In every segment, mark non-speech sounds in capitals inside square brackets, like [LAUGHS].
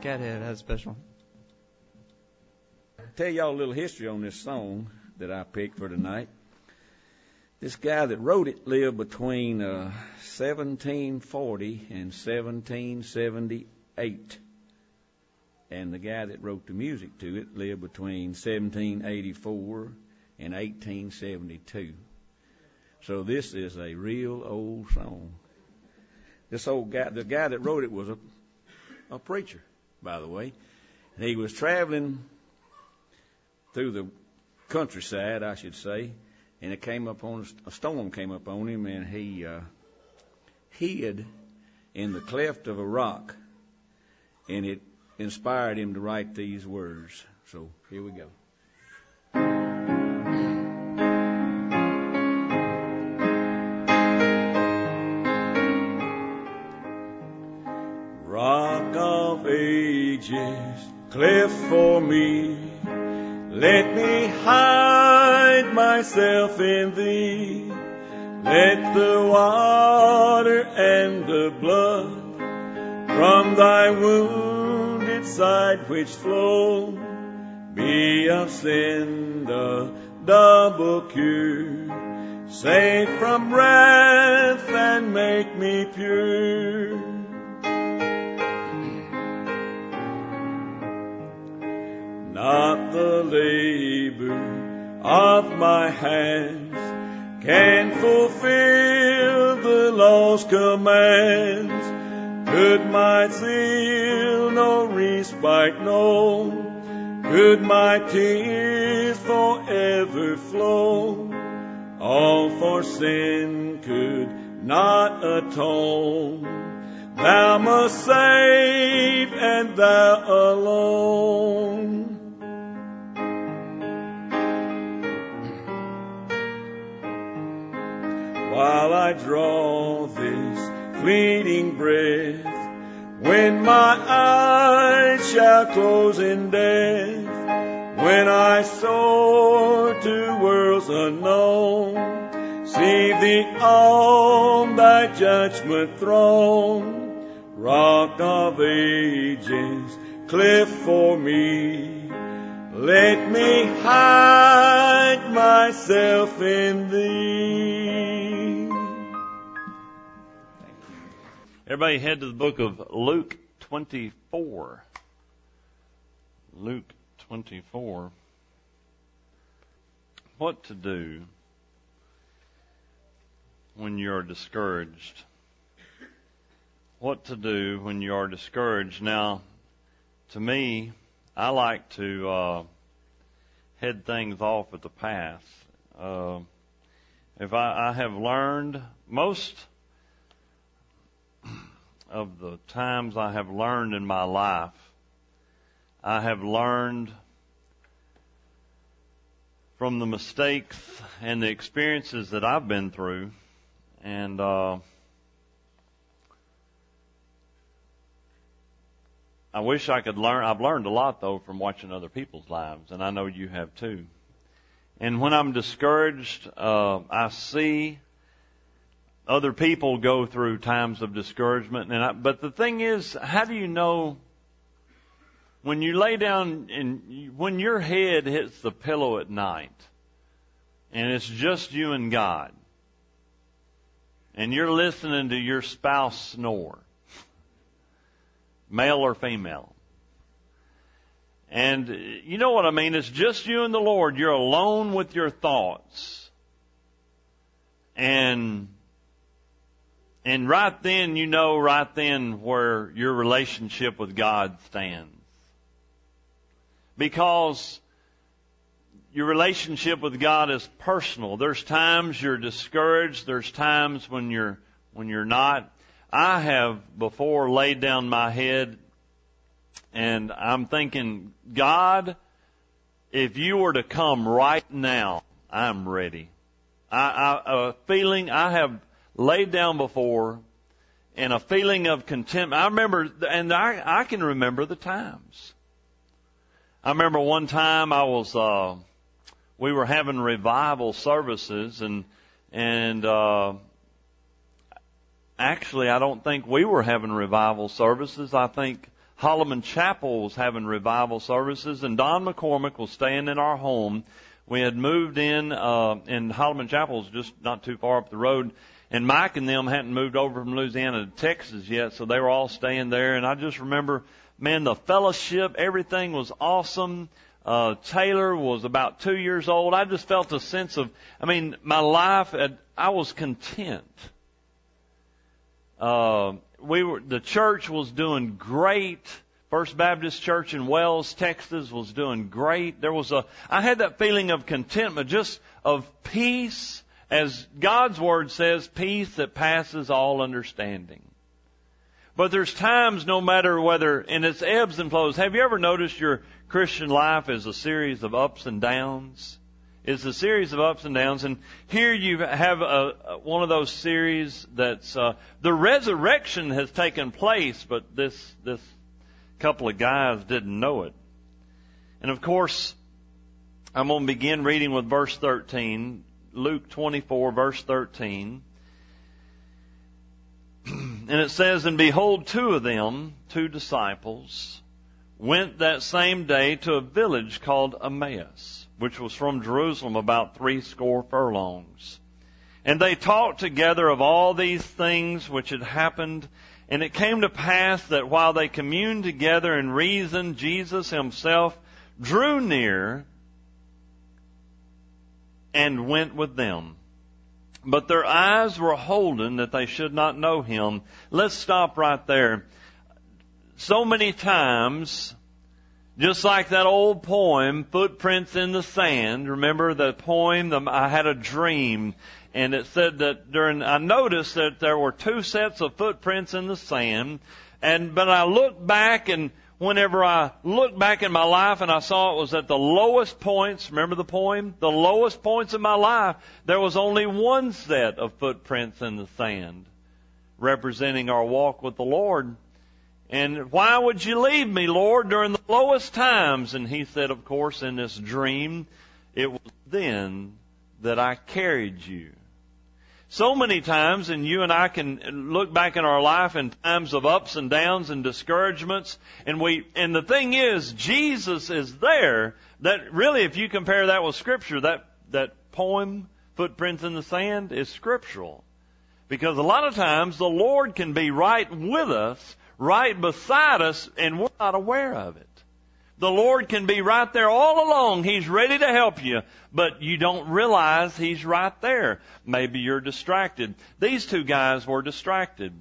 Cathead has special. Tell y'all a little history on this song that I picked for tonight. This guy that wrote it lived between uh, 1740 and 1778. And the guy that wrote the music to it lived between 1784 and 1872. So this is a real old song. This old guy, the guy that wrote it was a, a preacher, by the way. And he was traveling through the countryside, I should say, and it came up on a storm came up on him, and he uh, hid in the cleft of a rock, and it inspired him to write these words. So here we go. Ages, cliff for me, let me hide myself in thee. Let the water and the blood from thy wounded side which flow be of sin the double cure. Save from wrath and make me pure. Of my hands can fulfill the law's commands. Could my zeal no respite know? Could my tears forever flow? All for sin could not atone. Thou must save and thou alone. Fleeting breath. When my eyes shall close in death, when I soar to worlds unknown, see thee on thy judgment throne, rock of ages, cliff for me. Let me hide myself in thee. Everybody head to the book of Luke 24. Luke 24. What to do when you're discouraged? What to do when you are discouraged? Now, to me, I like to uh, head things off at the pass. Uh, if I, I have learned most of the times I have learned in my life, I have learned from the mistakes and the experiences that I've been through, and uh, I wish I could learn. I've learned a lot though from watching other people's lives, and I know you have too. And when I'm discouraged, uh, I see other people go through times of discouragement. And I, but the thing is, how do you know when you lay down and when your head hits the pillow at night, and it's just you and God, and you're listening to your spouse snore, male or female. And you know what I mean? It's just you and the Lord. You're alone with your thoughts. And and right then, you know right then where your relationship with God stands. Because your relationship with God is personal. There's times you're discouraged. There's times when you're, when you're not. I have before laid down my head and I'm thinking, God, if you were to come right now, I'm ready. I, I, a feeling I have laid down before and a feeling of contempt. I remember, and I, I can remember the times. I remember one time I was, uh, we were having revival services and, and, uh, actually I don't think we were having revival services. I think Holloman Chapel was having revival services, and Don McCormick was staying in our home. We had moved in, uh, and Holloman Chapel just not too far up the road, and Mike and them hadn't moved over from Louisiana to Texas yet, so they were all staying there, and I just remember, man, the fellowship, everything was awesome. Uh, Taylor was about two years old. I just felt a sense of, I mean, my life, had, I was content. Uh, we were, the church was doing great. First Baptist Church in Wells, Texas was doing great. There was a, I had that feeling of contentment, just of peace, as God's Word says, peace that passes all understanding. But there's times, no matter whether, and it's ebbs and flows. Have you ever noticed your Christian life is a series of ups and downs? It's a series of ups and downs, and here you have a, one of those series that's uh, the resurrection has taken place, but this this couple of guys didn't know it. And of course, I'm going to begin reading with verse 13, Luke 24, verse 13. [CLEARS THROAT] and it says, And behold, two of them, two disciples, went that same day to a village called Emmaus, which was from Jerusalem about three score furlongs. And they talked together of all these things which had happened. And it came to pass that while they communed together and reasoned, Jesus himself drew near and went with them. But their eyes were holden that they should not know him. Let's stop right there. So many times, just like that old poem, Footprints in the Sand, remember the poem, the, I had a dream, and it said that during, I noticed that there were two sets of footprints in the sand, and, but I looked back and whenever I looked back in my life and I saw it was at the lowest points, remember the poem? The lowest points in my life, there was only one set of footprints in the sand representing our walk with the Lord. And why would you leave me, Lord, during the lowest times? And he said, of course, in this dream, it was then that I carried you so many times, and you and I can look back in our life in times of ups and downs and discouragements, and we, and the thing is, Jesus is there, that really, if you compare that with scripture, that, that poem, Footprints in the Sand, is scriptural. Because a lot of times the Lord can be right with us, right beside us, and we're not aware of it. The Lord can be right there all along. He's ready to help you, but you don't realize He's right there. Maybe you're distracted. These two guys were distracted.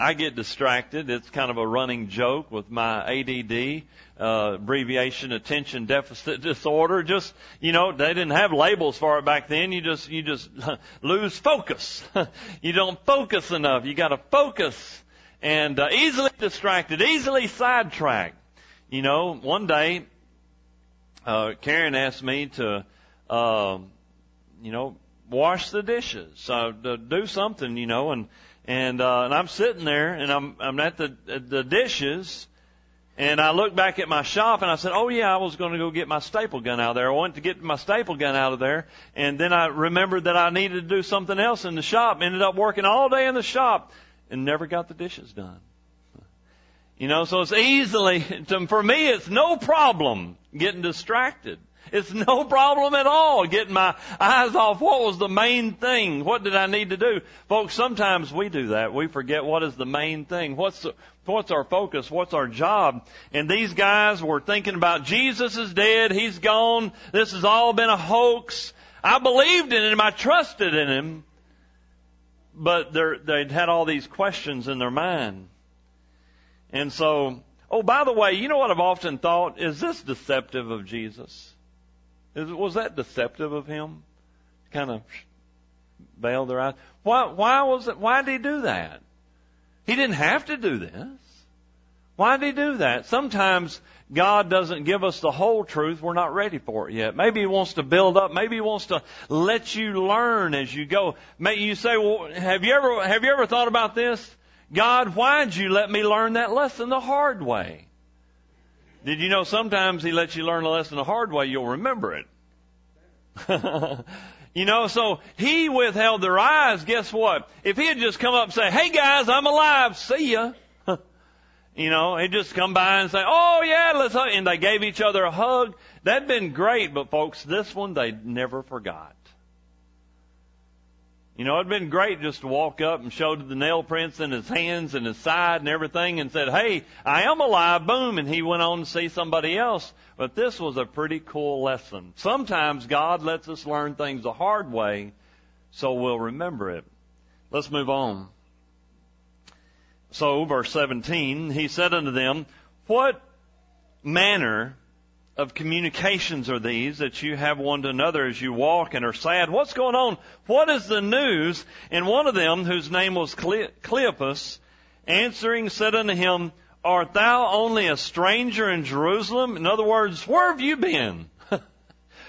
I get distracted. It's kind of a running joke with my ADD, uh, abbreviation attention deficit [LAUGHS] disorder. Just, you know, they didn't have labels for it back then. You just, you just [LAUGHS] lose focus. [LAUGHS] you don't focus enough. You gotta focus and uh, easily distracted, easily sidetracked. You know, one day, uh, Karen asked me to, uh, you know, wash the dishes, so to do something, you know, and and uh, and I'm sitting there and I'm I'm at the the dishes, and I look back at my shop and I said, oh yeah, I was going to go get my staple gun out there. I went to get my staple gun out of there, and then I remembered that I needed to do something else in the shop. Ended up working all day in the shop and never got the dishes done. You know, so it's easily, for me, it's no problem getting distracted. It's no problem at all getting my eyes off what was the main thing. What did I need to do? Folks, sometimes we do that. We forget what is the main thing. What's the, what's our focus? What's our job? And these guys were thinking about Jesus is dead. He's gone. This has all been a hoax. I believed in him. I trusted in him. But they'd had all these questions in their mind. And so, oh, by the way, you know what I've often thought? Is this deceptive of Jesus? Is, was that deceptive of him? Kind of veil their eyes. Why, why was it, why did he do that? He didn't have to do this. Why did he do that? Sometimes God doesn't give us the whole truth. We're not ready for it yet. Maybe He wants to build up. Maybe He wants to let you learn as you go. Maybe you say, well, have you ever, have you ever thought about this? God, why'd you let me learn that lesson the hard way? Did you know sometimes He lets you learn a lesson the hard way, you'll remember it. [LAUGHS] you know, so He withheld their eyes, guess what? If He had just come up and say, hey guys, I'm alive, see ya. [LAUGHS] You know, he'd just come by and say, "Oh yeah, let's," hug. and they gave each other a hug. That'd been great, but folks, this one they never forgot. You know, it'd been great just to walk up and show the nail prints in his hands and his side and everything and said, Hey, I am alive, boom, and he went on to see somebody else. But this was a pretty cool lesson. Sometimes God lets us learn things the hard way so we'll remember it. Let's move on. So, verse 17, he said unto them, What manner of communications are these that you have one to another as you walk and are sad? What's going on? What is the news? And one of them, whose name was Cleopas, answering said unto him, Art thou only a stranger in Jerusalem? In other words, where have you been?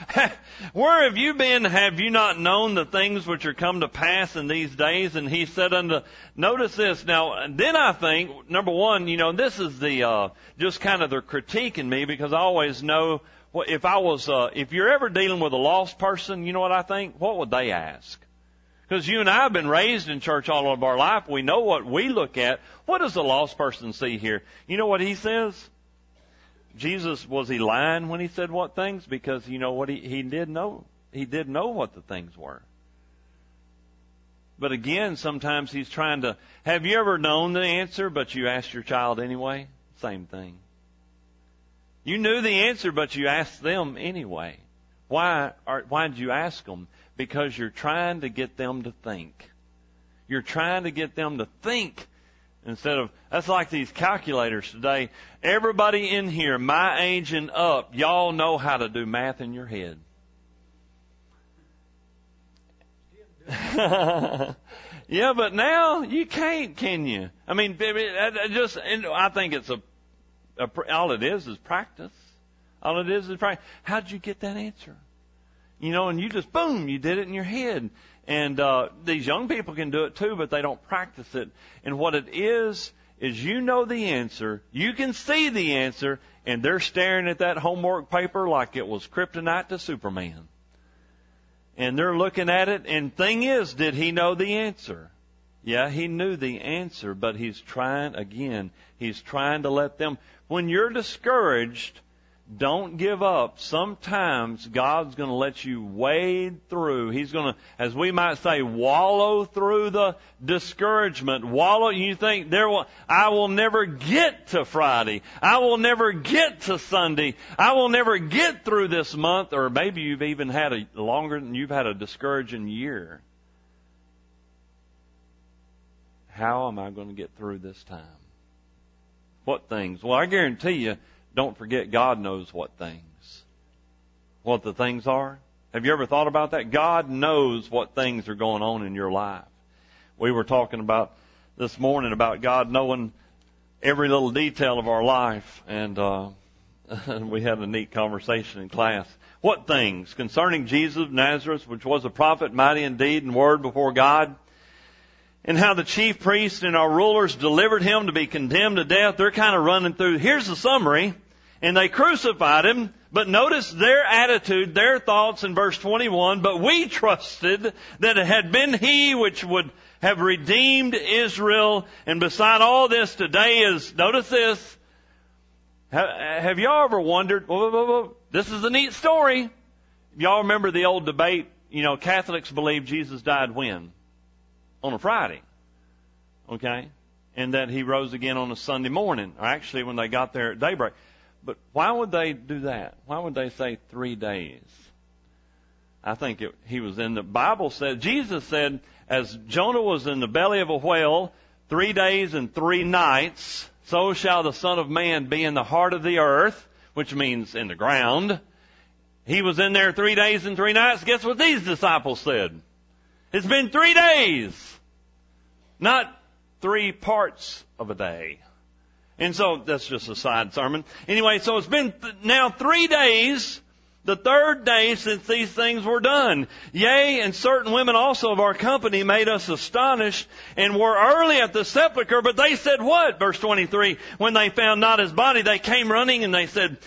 [LAUGHS] Where have you been? Have you not known the things which are come to pass in these days? And he said unto, notice this. Now, then I think, number one, you know, this is the, uh, just kind of the critique in me because I always know what, if I was, uh, if you're ever dealing with a lost person, you know what I think? What would they ask? Because you and I have been raised in church all of our life. We know what we look at. What does a lost person see here? You know what he says? Jesus, was he lying when he said what things? Because you know what he, he did know. He did know what the things were. But again, sometimes he's trying to, have you ever known the answer, but you asked your child anyway? Same thing. You knew the answer, but you asked them anyway. Why, or, why did you ask them? Because you're trying to get them to think. You're trying to get them to think Instead of, that's like these calculators today. Everybody in here, my age and up, y'all know how to do math in your head. [LAUGHS] yeah, but now you can't, can you? I mean, just, I think it's a, a, all it is is practice. All it is is practice. How did you get that answer? You know, and you just, boom, you did it in your head. And uh, these young people can do it too, but they don't practice it. And what it is, is you know the answer, you can see the answer, and they're staring at that homework paper like it was kryptonite to Superman. And they're looking at it, and thing is, did he know the answer? Yeah, he knew the answer, but he's trying again. He's trying to let them. When you're discouraged, don't give up. Sometimes God's going to let you wade through. He's going to, as we might say, wallow through the discouragement. Wallow, you think there will, I will never get to Friday. I will never get to Sunday. I will never get through this month, or maybe you've even had a longer than you've had a discouraging year. How am I going to get through this time? What things? Well, I guarantee you, don't forget God knows what things. What the things are. Have you ever thought about that? God knows what things are going on in your life. We were talking about this morning about God knowing every little detail of our life and uh [LAUGHS] we had a neat conversation in class. What things concerning Jesus of Nazareth, which was a prophet, mighty in deed and word before God, and how the chief priests and our rulers delivered him to be condemned to death. They're kind of running through. Here's the summary. And they crucified him, but notice their attitude, their thoughts in verse 21. But we trusted that it had been he which would have redeemed Israel. And beside all this today is, notice this. Have y'all ever wondered, whoa, whoa, whoa, this is a neat story. Y'all remember the old debate, you know, Catholics believe Jesus died when? on a Friday. Okay? And that he rose again on a Sunday morning, or actually when they got there at daybreak. But why would they do that? Why would they say three days? I think it, he was in the Bible said, Jesus said, as Jonah was in the belly of a whale three days and three nights, so shall the Son of Man be in the heart of the earth, which means in the ground. He was in there three days and three nights. Guess what these disciples said? It's been three days, not three parts of a day. And so that's just a side sermon. Anyway, so it's been th- now three days, the third day since these things were done. Yea, and certain women also of our company made us astonished and were early at the sepulchre, but they said what? Verse 23, when they found not his body, they came running and they said,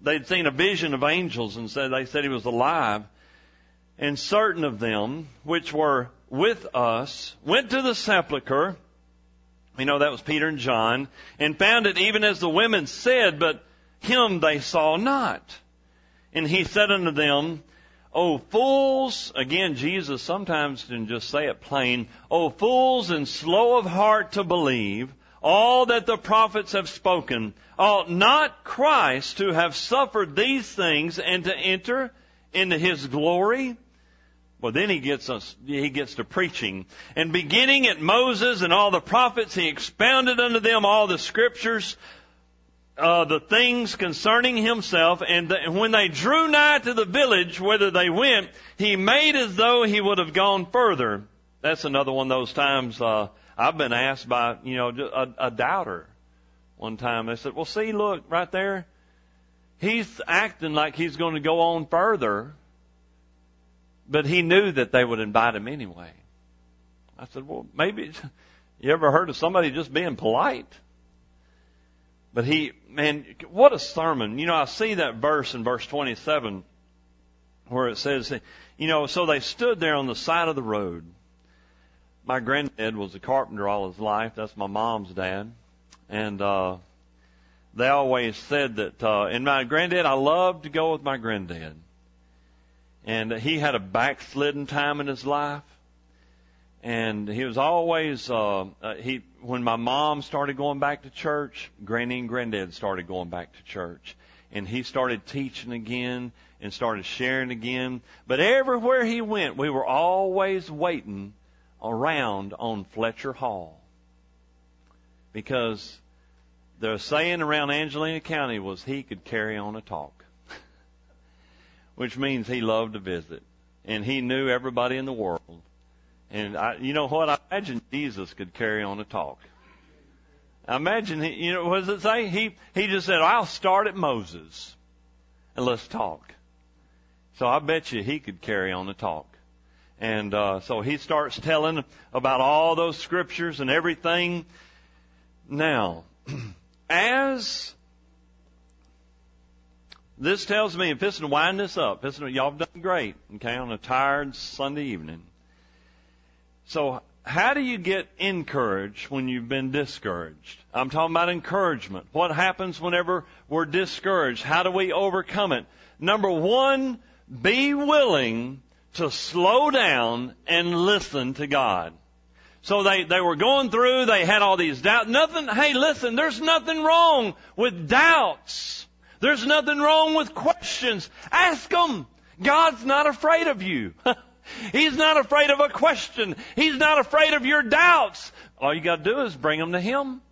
they'd seen a vision of angels and said, they said he was alive. And certain of them, which were with us, went to the sepulchre You know, that was Peter and John, and found it even as the women said, but him they saw not. And he said unto them, O fools, again, Jesus sometimes didn't just say it plain, O fools and slow of heart to believe all that the prophets have spoken, ought not Christ to have suffered these things and to enter into his glory? Well, then he gets us, he gets to preaching. And beginning at Moses and all the prophets, he expounded unto them all the scriptures, uh, the things concerning himself. And the, when they drew nigh to the village, whither they went, he made as though he would have gone further. That's another one of those times, uh, I've been asked by, you know, a, a doubter one time. They said, well, see, look, right there. He's acting like he's going to go on further but he knew that they would invite him anyway. I said, well, maybe, [LAUGHS] you ever heard of somebody just being polite? But he, man, what a sermon. You know, I see that verse in verse 27 where it says, you know, so they stood there on the side of the road. My granddad was a carpenter all his life. That's my mom's dad. And, uh, they always said that, uh, and my granddad, I loved to go with my granddad and he had a backslidden time in his life. And he was always uh, uh he when my mom started going back to church granny and granddad started going back to church. And he started teaching again and started sharing again. But everywhere he went we were always waiting around on fletcher hall. Because the saying around angelina county was he could carry on a talk which means he loved to visit. And he knew everybody in the world. And I, you know what? I imagine Jesus could carry on a talk. I imagine he, you know, what does it say? He, he just said, I'll start at Moses and let's talk. So I bet you he could carry on the talk. And, uh, so he starts telling about all those scriptures and everything. Now, [CLEARS THROAT] as this tells me, it's to wind this up, it's, y'all have done great, okay, on a tired Sunday evening. So, how do you get encouraged when you've been discouraged? I'm talking about encouragement. What happens whenever we're discouraged? How do we overcome it? Number one, be willing to slow down and listen to God. So they, they were going through, they had all these doubts. Nothing, hey listen, there's nothing wrong with doubts. There's nothing wrong with questions. Ask them. God's not afraid of you. [LAUGHS] He's not afraid of a question. He's not afraid of your doubts. All you got to do is bring them to Him.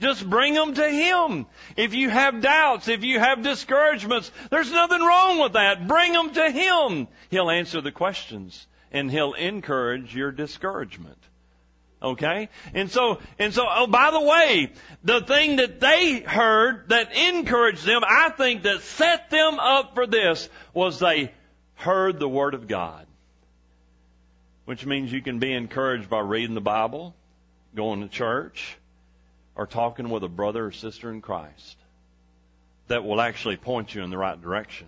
Just bring them to Him. If you have doubts, if you have discouragements, there's nothing wrong with that. Bring them to Him. He'll answer the questions and He'll encourage your discouragement. Okay? And so, and so, oh, by the way, the thing that they heard that encouraged them, I think that set them up for this was they heard the Word of God. Which means you can be encouraged by reading the Bible, going to church, or talking with a brother or sister in Christ that will actually point you in the right direction.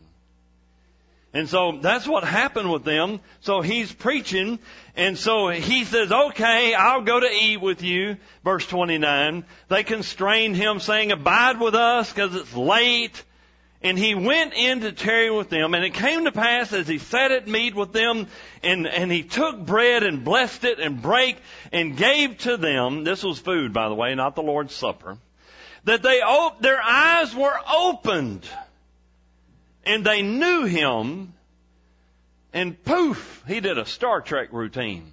And so that's what happened with them. So he's preaching, and so he says, okay, I'll go to eat with you. Verse 29. They constrained him saying, abide with us because it's late. And he went in to tarry with them, and it came to pass as he sat at meat with them, and, and he took bread and blessed it and brake and gave to them, this was food by the way, not the Lord's Supper, that they, their eyes were opened and they knew him, and poof, he did a Star Trek routine.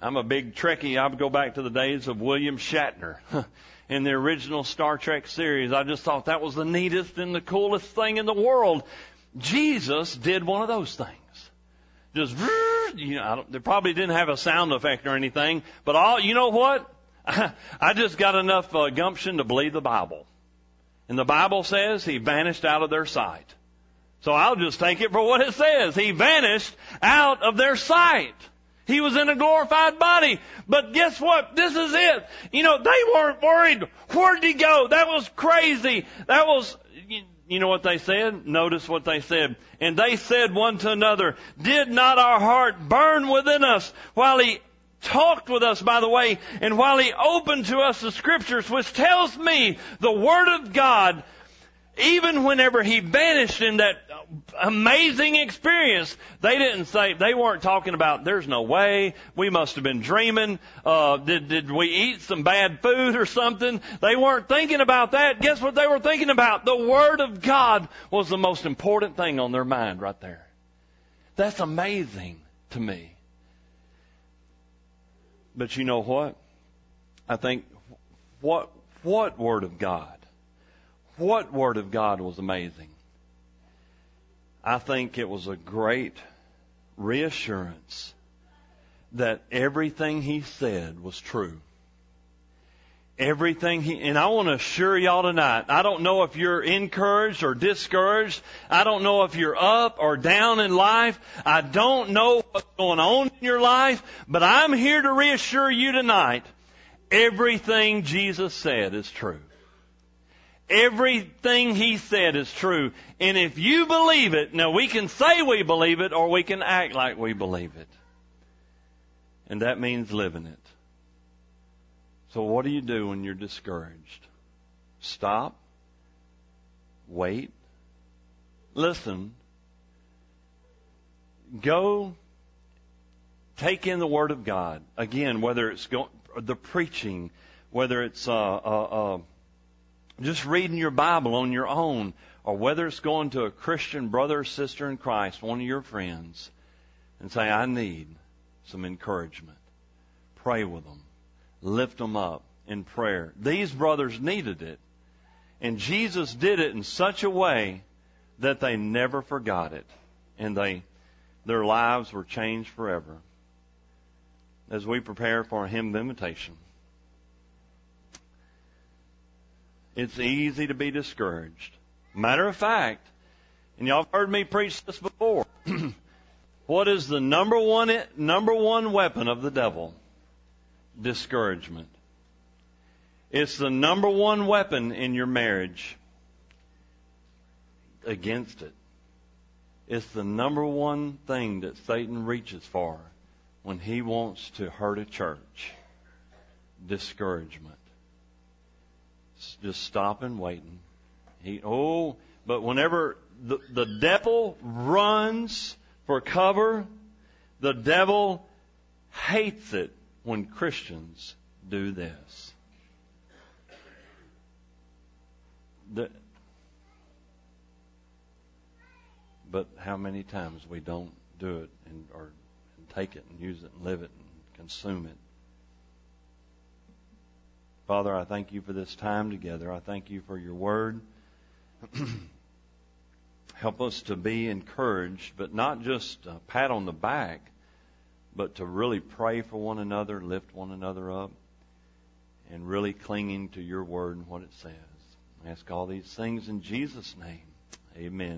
I'm a big Trekkie. I would go back to the days of William Shatner [LAUGHS] in the original Star Trek series. I just thought that was the neatest and the coolest thing in the world. Jesus did one of those things. Just, you know, they probably didn't have a sound effect or anything, but all, you know what? [LAUGHS] I just got enough uh, gumption to believe the Bible. And the Bible says he vanished out of their sight. So I'll just take it for what it says. He vanished out of their sight. He was in a glorified body. But guess what? This is it. You know, they weren't worried. Where'd he go? That was crazy. That was, you know what they said? Notice what they said. And they said one to another, did not our heart burn within us while he talked with us, by the way, and while He opened to us the Scriptures, which tells me the Word of God, even whenever He vanished in that amazing experience, they didn't say, they weren't talking about, there's no way, we must have been dreaming, uh, did, did we eat some bad food or something? They weren't thinking about that. Guess what they were thinking about? The Word of God was the most important thing on their mind right there. That's amazing to me. But you know what? I think what what word of God? What word of God was amazing? I think it was a great reassurance that everything he said was true. Everything he, and I want to assure y'all tonight, I don't know if you're encouraged or discouraged. I don't know if you're up or down in life. I don't know what's going on in your life, but I'm here to reassure you tonight. Everything Jesus said is true. Everything he said is true. And if you believe it, now we can say we believe it or we can act like we believe it. And that means living it. So what do you do when you're discouraged? Stop. Wait. Listen. Go take in the Word of God. Again, whether it's go, the preaching, whether it's uh, uh, uh, just reading your Bible on your own, or whether it's going to a Christian brother or sister in Christ, one of your friends, and say, I need some encouragement. Pray with them lift them up in prayer. These brothers needed it. And Jesus did it in such a way that they never forgot it. And they, their lives were changed forever. As we prepare for a hymn of invitation, it's easy to be discouraged. Matter of fact, and y'all have heard me preach this before. [CLEARS THROAT] what is the number one number one weapon of the devil? Discouragement. It's the number one weapon in your marriage against it. It's the number one thing that Satan reaches for when he wants to hurt a church. Discouragement. Just stopping, waiting. He, oh, but whenever the, the devil runs for cover, the devil hates it when Christians do this. The, but how many times we don't do it and or and take it and use it and live it and consume it. Father, I thank you for this time together. I thank you for your word. [CLEARS THROAT] Help us to be encouraged, but not just a pat on the back, but to really pray for one another, lift one another up, and really clinging to your word and what it says. I ask all these things in Jesus' name. Amen.